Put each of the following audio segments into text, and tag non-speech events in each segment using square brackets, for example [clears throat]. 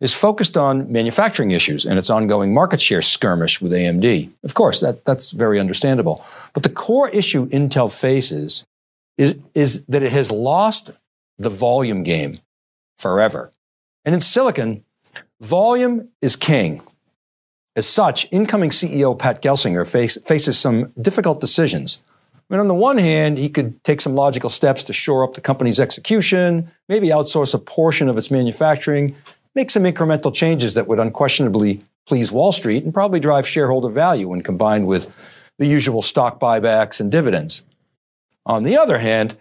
is focused on manufacturing issues and its ongoing market share skirmish with AMD. Of course, that, that's very understandable. But the core issue Intel faces is, is that it has lost the volume game forever. And in silicon, volume is king. As such, incoming CEO Pat Gelsinger face, faces some difficult decisions. I mean, on the one hand, he could take some logical steps to shore up the company's execution, maybe outsource a portion of its manufacturing, make some incremental changes that would unquestionably please Wall Street and probably drive shareholder value when combined with the usual stock buybacks and dividends. On the other hand,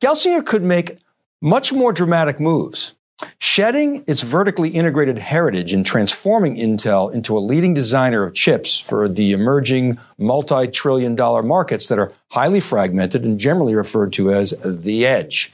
Gelsinger could make much more dramatic moves, shedding its vertically integrated heritage and transforming Intel into a leading designer of chips for the emerging multi trillion dollar markets that are highly fragmented and generally referred to as the edge.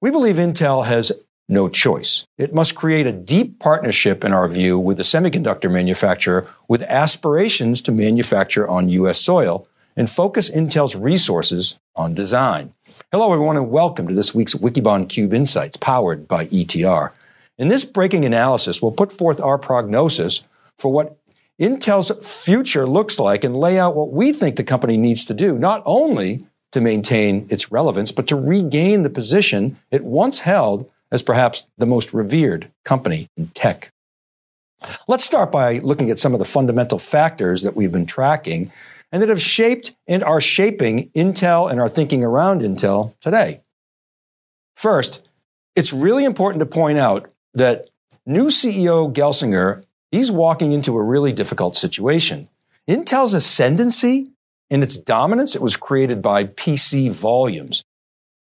We believe Intel has no choice. It must create a deep partnership, in our view, with the semiconductor manufacturer with aspirations to manufacture on U.S. soil and focus Intel's resources on design. Hello, everyone, and welcome to this week's Wikibon Cube Insights powered by ETR. In this breaking analysis, we'll put forth our prognosis for what Intel's future looks like and lay out what we think the company needs to do, not only to maintain its relevance, but to regain the position it once held as perhaps the most revered company in tech. Let's start by looking at some of the fundamental factors that we've been tracking and that have shaped and are shaping Intel and our thinking around Intel today. First, it's really important to point out that new CEO Gelsinger, he's walking into a really difficult situation. Intel's ascendancy and its dominance, it was created by PC volumes.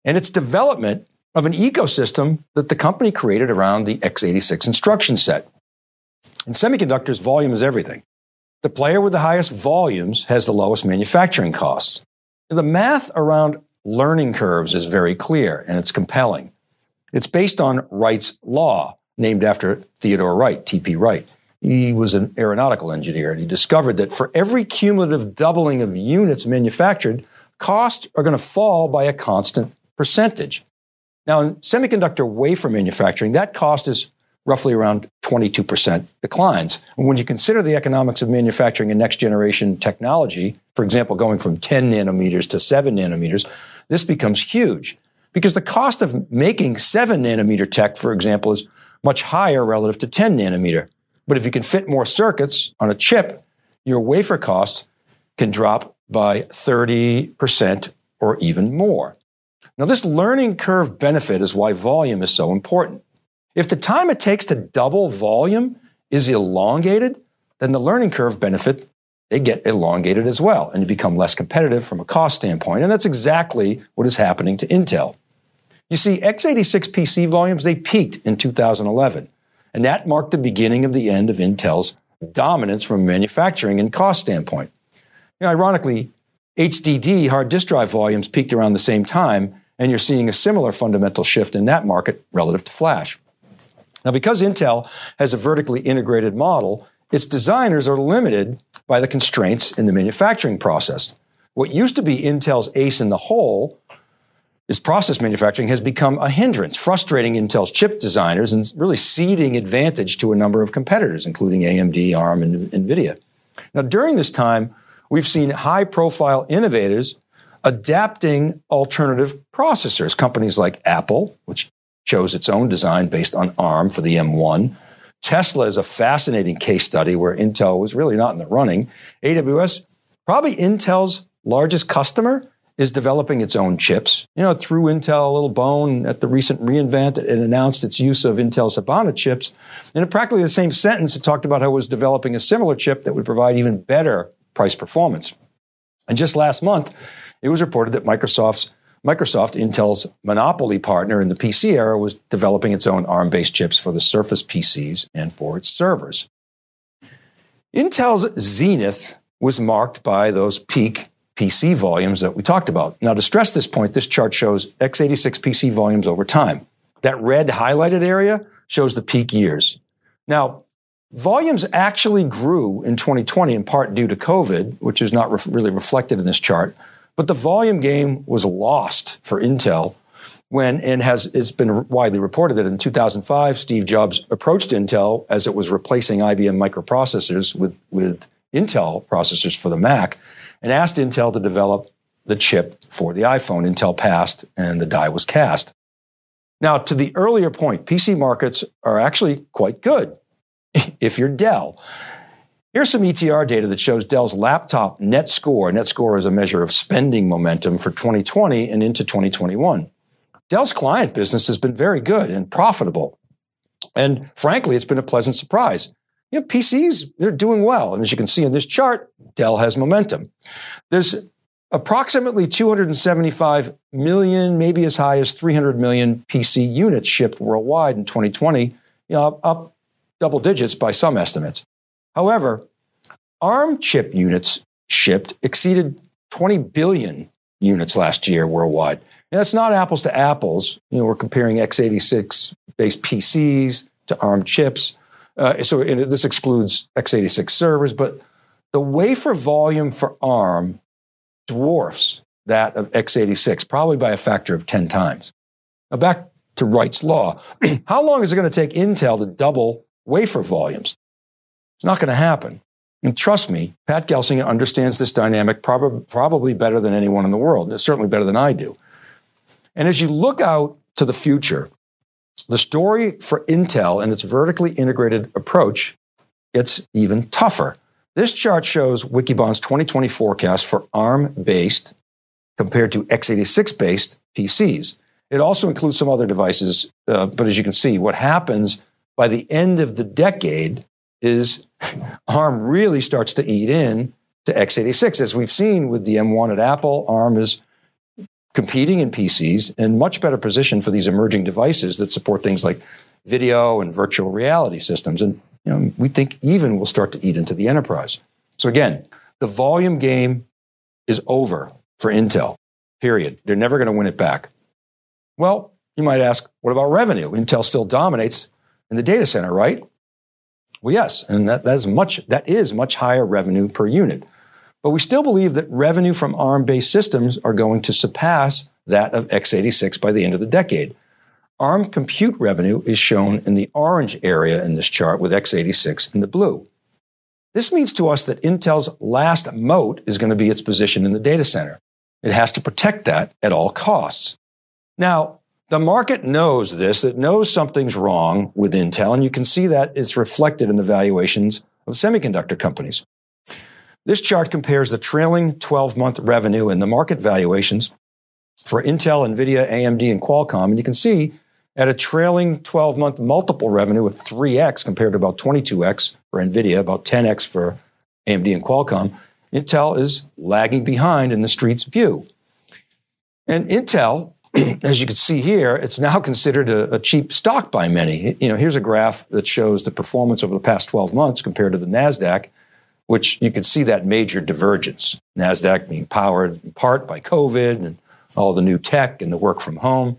And its development of an ecosystem that the company created around the x86 instruction set. In semiconductors, volume is everything. The player with the highest volumes has the lowest manufacturing costs. The math around learning curves is very clear and it's compelling. It's based on Wright's law, named after Theodore Wright, T.P. Wright. He was an aeronautical engineer and he discovered that for every cumulative doubling of units manufactured, costs are going to fall by a constant percentage. Now, in semiconductor wafer manufacturing, that cost is roughly around 22% declines. And when you consider the economics of manufacturing a next generation technology, for example, going from 10 nanometers to 7 nanometers, this becomes huge because the cost of making 7 nanometer tech, for example, is much higher relative to 10 nanometer. But if you can fit more circuits on a chip, your wafer costs can drop by 30% or even more. Now, this learning curve benefit is why volume is so important. If the time it takes to double volume is elongated, then the learning curve benefit, they get elongated as well, and you become less competitive from a cost standpoint. And that's exactly what is happening to Intel. You see, x86 PC volumes, they peaked in 2011, and that marked the beginning of the end of Intel's dominance from a manufacturing and cost standpoint. You know, ironically, HDD hard disk drive volumes peaked around the same time, and you're seeing a similar fundamental shift in that market relative to flash. Now, because Intel has a vertically integrated model, its designers are limited by the constraints in the manufacturing process. What used to be Intel's ace in the hole is process manufacturing has become a hindrance, frustrating Intel's chip designers and really ceding advantage to a number of competitors, including AMD, ARM, and NVIDIA. Now, during this time, we've seen high profile innovators adapting alternative processors. Companies like Apple, which chose its own design based on ARM for the M1. Tesla is a fascinating case study where Intel was really not in the running. AWS, probably Intel's largest customer, is developing its own chips. You know, threw Intel a little bone at the recent reInvent, it announced its use of Intel's Habana chips. In practically the same sentence, it talked about how it was developing a similar chip that would provide even better price performance. And just last month, it was reported that Microsoft's Microsoft, Intel's monopoly partner in the PC era, was developing its own ARM based chips for the Surface PCs and for its servers. Intel's zenith was marked by those peak PC volumes that we talked about. Now, to stress this point, this chart shows x86 PC volumes over time. That red highlighted area shows the peak years. Now, volumes actually grew in 2020 in part due to COVID, which is not re- really reflected in this chart. But the volume game was lost for Intel when and has it's been widely reported that in 2005 Steve Jobs approached Intel as it was replacing IBM microprocessors with with Intel processors for the Mac and asked Intel to develop the chip for the iPhone. Intel passed and the die was cast. Now, to the earlier point, PC markets are actually quite good [laughs] if you're Dell. Here's some ETR data that shows Dell's laptop net score. Net score is a measure of spending momentum for 2020 and into 2021. Dell's client business has been very good and profitable. And frankly, it's been a pleasant surprise. You know, PCs, they're doing well. And as you can see in this chart, Dell has momentum. There's approximately 275 million, maybe as high as 300 million PC units shipped worldwide in 2020, you know, up double digits by some estimates. However, ARM chip units shipped exceeded 20 billion units last year worldwide. And that's not apples to apples. You know, we're comparing x86 based PCs to ARM chips. Uh, so this excludes x86 servers, but the wafer volume for ARM dwarfs that of x86, probably by a factor of 10 times. Now back to Wright's law. [clears throat] How long is it going to take Intel to double wafer volumes? It's not going to happen. And trust me, Pat Gelsinger understands this dynamic prob- probably better than anyone in the world, certainly better than I do. And as you look out to the future, the story for Intel and its vertically integrated approach gets even tougher. This chart shows Wikibon's 2020 forecast for ARM based compared to x86 based PCs. It also includes some other devices, uh, but as you can see, what happens by the end of the decade is ARM really starts to eat in to x86. As we've seen with the M1 at Apple, ARM is competing in PCs and much better position for these emerging devices that support things like video and virtual reality systems. And you know, we think even will start to eat into the enterprise. So again, the volume game is over for Intel, period. They're never going to win it back. Well, you might ask, what about revenue? Intel still dominates in the data center, right? Well, yes, and that, that is much that is much higher revenue per unit. But we still believe that revenue from ARM-based systems are going to surpass that of x86 by the end of the decade. ARM compute revenue is shown in the orange area in this chart with x86 in the blue. This means to us that Intel's last moat is going to be its position in the data center. It has to protect that at all costs. Now, the market knows this, it knows something's wrong with Intel, and you can see that it's reflected in the valuations of semiconductor companies. This chart compares the trailing 12 month revenue and the market valuations for Intel, NVIDIA, AMD, and Qualcomm. And you can see at a trailing 12 month multiple revenue of 3x compared to about 22x for NVIDIA, about 10x for AMD and Qualcomm, Intel is lagging behind in the street's view. And Intel, [clears throat] as you can see here, it's now considered a, a, cheap stock by many. You know, here's a graph that shows the performance over the past 12 months compared to the NASDAQ, which you can see that major divergence. NASDAQ being powered in part by COVID and all the new tech and the work from home.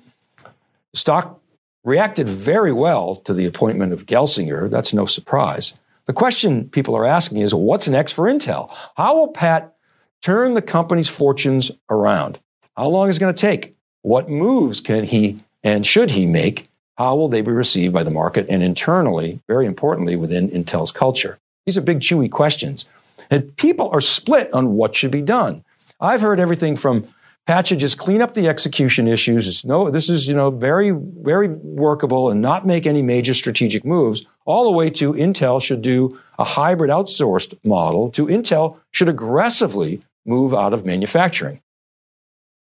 The stock reacted very well to the appointment of Gelsinger. That's no surprise. The question people are asking is what's next for Intel? How will Pat turn the company's fortunes around? How long is it going to take? What moves can he and should he make? How will they be received by the market and internally, very importantly, within Intel's culture? These are big, chewy questions. And people are split on what should be done. I've heard everything from Pat should just clean up the execution issues. It's no, this is, you know, very, very workable and not make any major strategic moves, all the way to Intel should do a hybrid outsourced model to Intel should aggressively move out of manufacturing.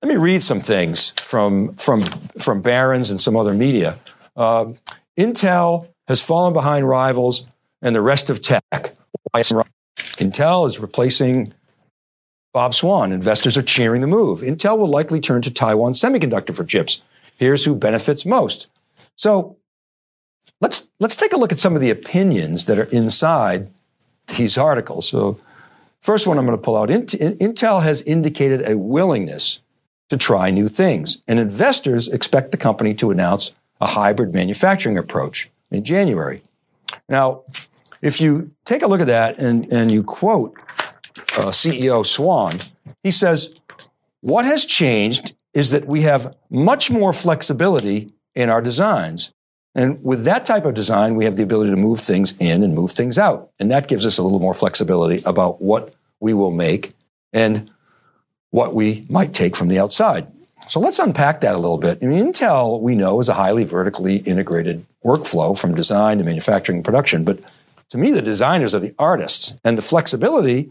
Let me read some things from, from, from Barron's and some other media. Uh, Intel has fallen behind rivals and the rest of tech. Intel is replacing Bob Swan, investors are cheering the move. Intel will likely turn to Taiwan Semiconductor for chips. Here's who benefits most. So let's, let's take a look at some of the opinions that are inside these articles. So first one I'm going to pull out, Intel has indicated a willingness to try new things and investors expect the company to announce a hybrid manufacturing approach in January. Now, if you take a look at that and, and you quote uh, CEO Swan, he says, What has changed is that we have much more flexibility in our designs. And with that type of design, we have the ability to move things in and move things out. And that gives us a little more flexibility about what we will make and what we might take from the outside. So let's unpack that a little bit. I mean, Intel, we know, is a highly vertically integrated workflow from design to manufacturing and production. But to me, the designers are the artists. And the flexibility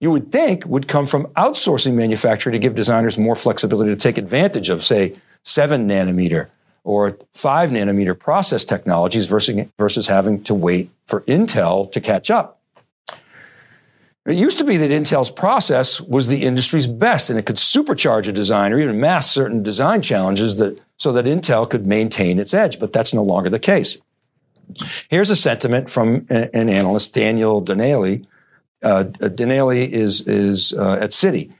you would think would come from outsourcing manufacturing to give designers more flexibility to take advantage of, say, seven nanometer or five nanometer process technologies versus, versus having to wait for Intel to catch up. It used to be that Intel's process was the industry's best and it could supercharge a design or even mask certain design challenges that, so that Intel could maintain its edge, but that's no longer the case. Here's a sentiment from an analyst, Daniel Donnelly. Uh, Donnelly is, is uh, at Citi.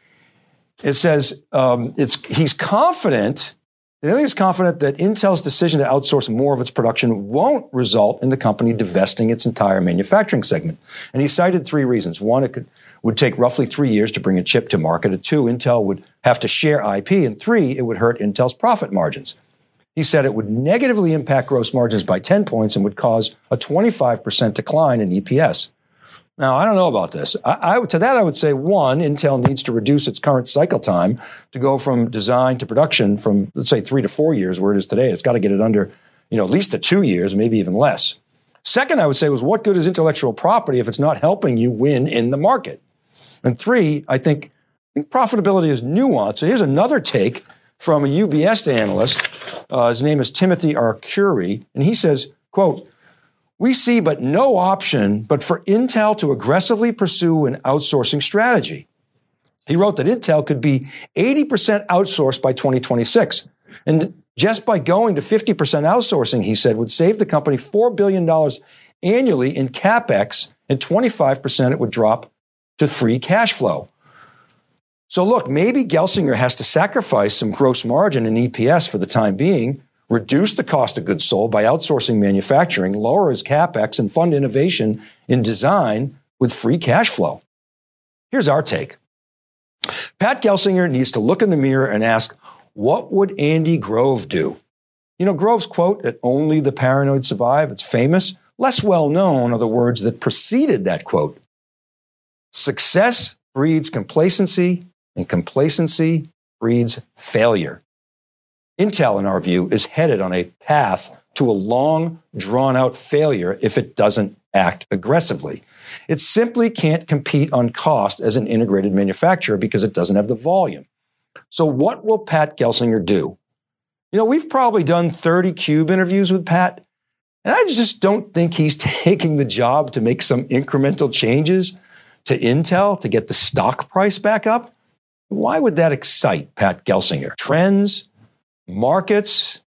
It says um, it's, he's confident Donnelly is confident that Intel's decision to outsource more of its production won't result in the company divesting its entire manufacturing segment. And he cited three reasons. One, it could, would take roughly three years to bring a chip to market. And two, Intel would have to share IP. And three, it would hurt Intel's profit margins. He said it would negatively impact gross margins by 10 points and would cause a 25% decline in EPS. Now, I don't know about this. I, I, to that, I would say one, Intel needs to reduce its current cycle time to go from design to production from, let's say, three to four years, where it is today. It's got to get it under, you know, at least to two years, maybe even less. Second, I would say was what good is intellectual property if it's not helping you win in the market? And three, I think, I think profitability is nuanced. So here's another take from a UBS analyst. Uh, his name is Timothy R. Arcuri, and he says, quote, we see but no option but for Intel to aggressively pursue an outsourcing strategy. He wrote that Intel could be 80% outsourced by 2026. And just by going to 50% outsourcing, he said, would save the company $4 billion annually in capex, and 25% it would drop to free cash flow. So look, maybe Gelsinger has to sacrifice some gross margin and EPS for the time being reduce the cost of goods sold by outsourcing manufacturing, lower his capex, and fund innovation in design with free cash flow. Here's our take. Pat Gelsinger needs to look in the mirror and ask, what would Andy Grove do? You know, Grove's quote that only the paranoid survive, it's famous. Less well known are the words that preceded that quote. Success breeds complacency, and complacency breeds failure. Intel, in our view, is headed on a path to a long, drawn out failure if it doesn't act aggressively. It simply can't compete on cost as an integrated manufacturer because it doesn't have the volume. So, what will Pat Gelsinger do? You know, we've probably done 30 Cube interviews with Pat, and I just don't think he's [laughs] taking the job to make some incremental changes to Intel to get the stock price back up. Why would that excite Pat Gelsinger? Trends, markets,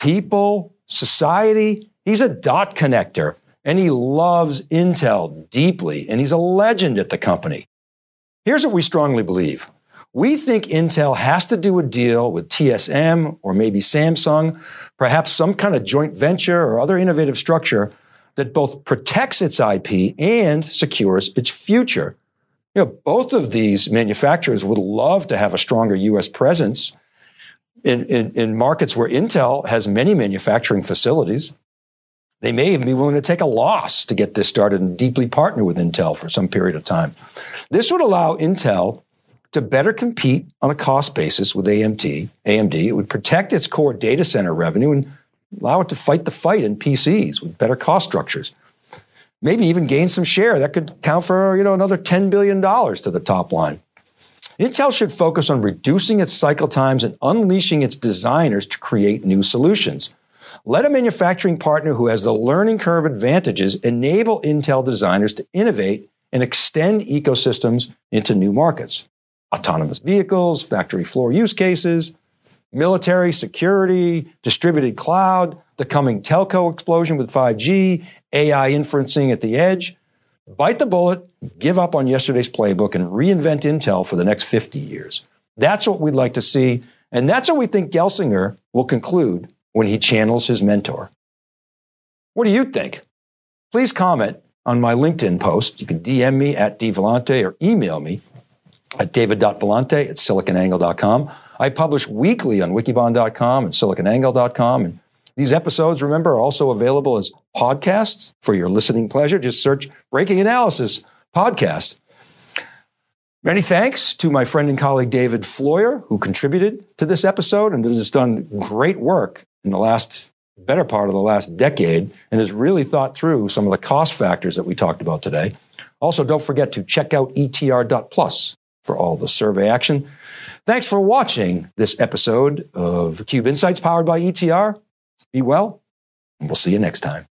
people, society. He's a dot connector and he loves Intel deeply and he's a legend at the company. Here's what we strongly believe. We think Intel has to do a deal with TSM or maybe Samsung, perhaps some kind of joint venture or other innovative structure that both protects its IP and secures its future. You know, both of these manufacturers would love to have a stronger U.S. presence in, in, in markets where Intel has many manufacturing facilities, they may even be willing to take a loss to get this started and deeply partner with Intel for some period of time. This would allow Intel to better compete on a cost basis with AMD. AMD. It would protect its core data center revenue and allow it to fight the fight in PCs with better cost structures. Maybe even gain some share that could count for, you know, another $10 billion to the top line. Intel should focus on reducing its cycle times and unleashing its designers to create new solutions. Let a manufacturing partner who has the learning curve advantages enable Intel designers to innovate and extend ecosystems into new markets. Autonomous vehicles, factory floor use cases, military security, distributed cloud, the coming telco explosion with 5G, AI inferencing at the edge. Bite the bullet, give up on yesterday's playbook, and reinvent Intel for the next 50 years. That's what we'd like to see. And that's what we think Gelsinger will conclude when he channels his mentor. What do you think? Please comment on my LinkedIn post. You can DM me at dvellante or email me at david.vellante at siliconangle.com. I publish weekly on wikibon.com and siliconangle.com. And these episodes, remember, are also available as podcasts for your listening pleasure. Just search Breaking Analysis Podcast. Many thanks to my friend and colleague David Floyer, who contributed to this episode and has done great work in the last better part of the last decade and has really thought through some of the cost factors that we talked about today. Also, don't forget to check out etr.plus for all the survey action. Thanks for watching this episode of Cube Insights powered by ETR. Be well, and we'll see you next time.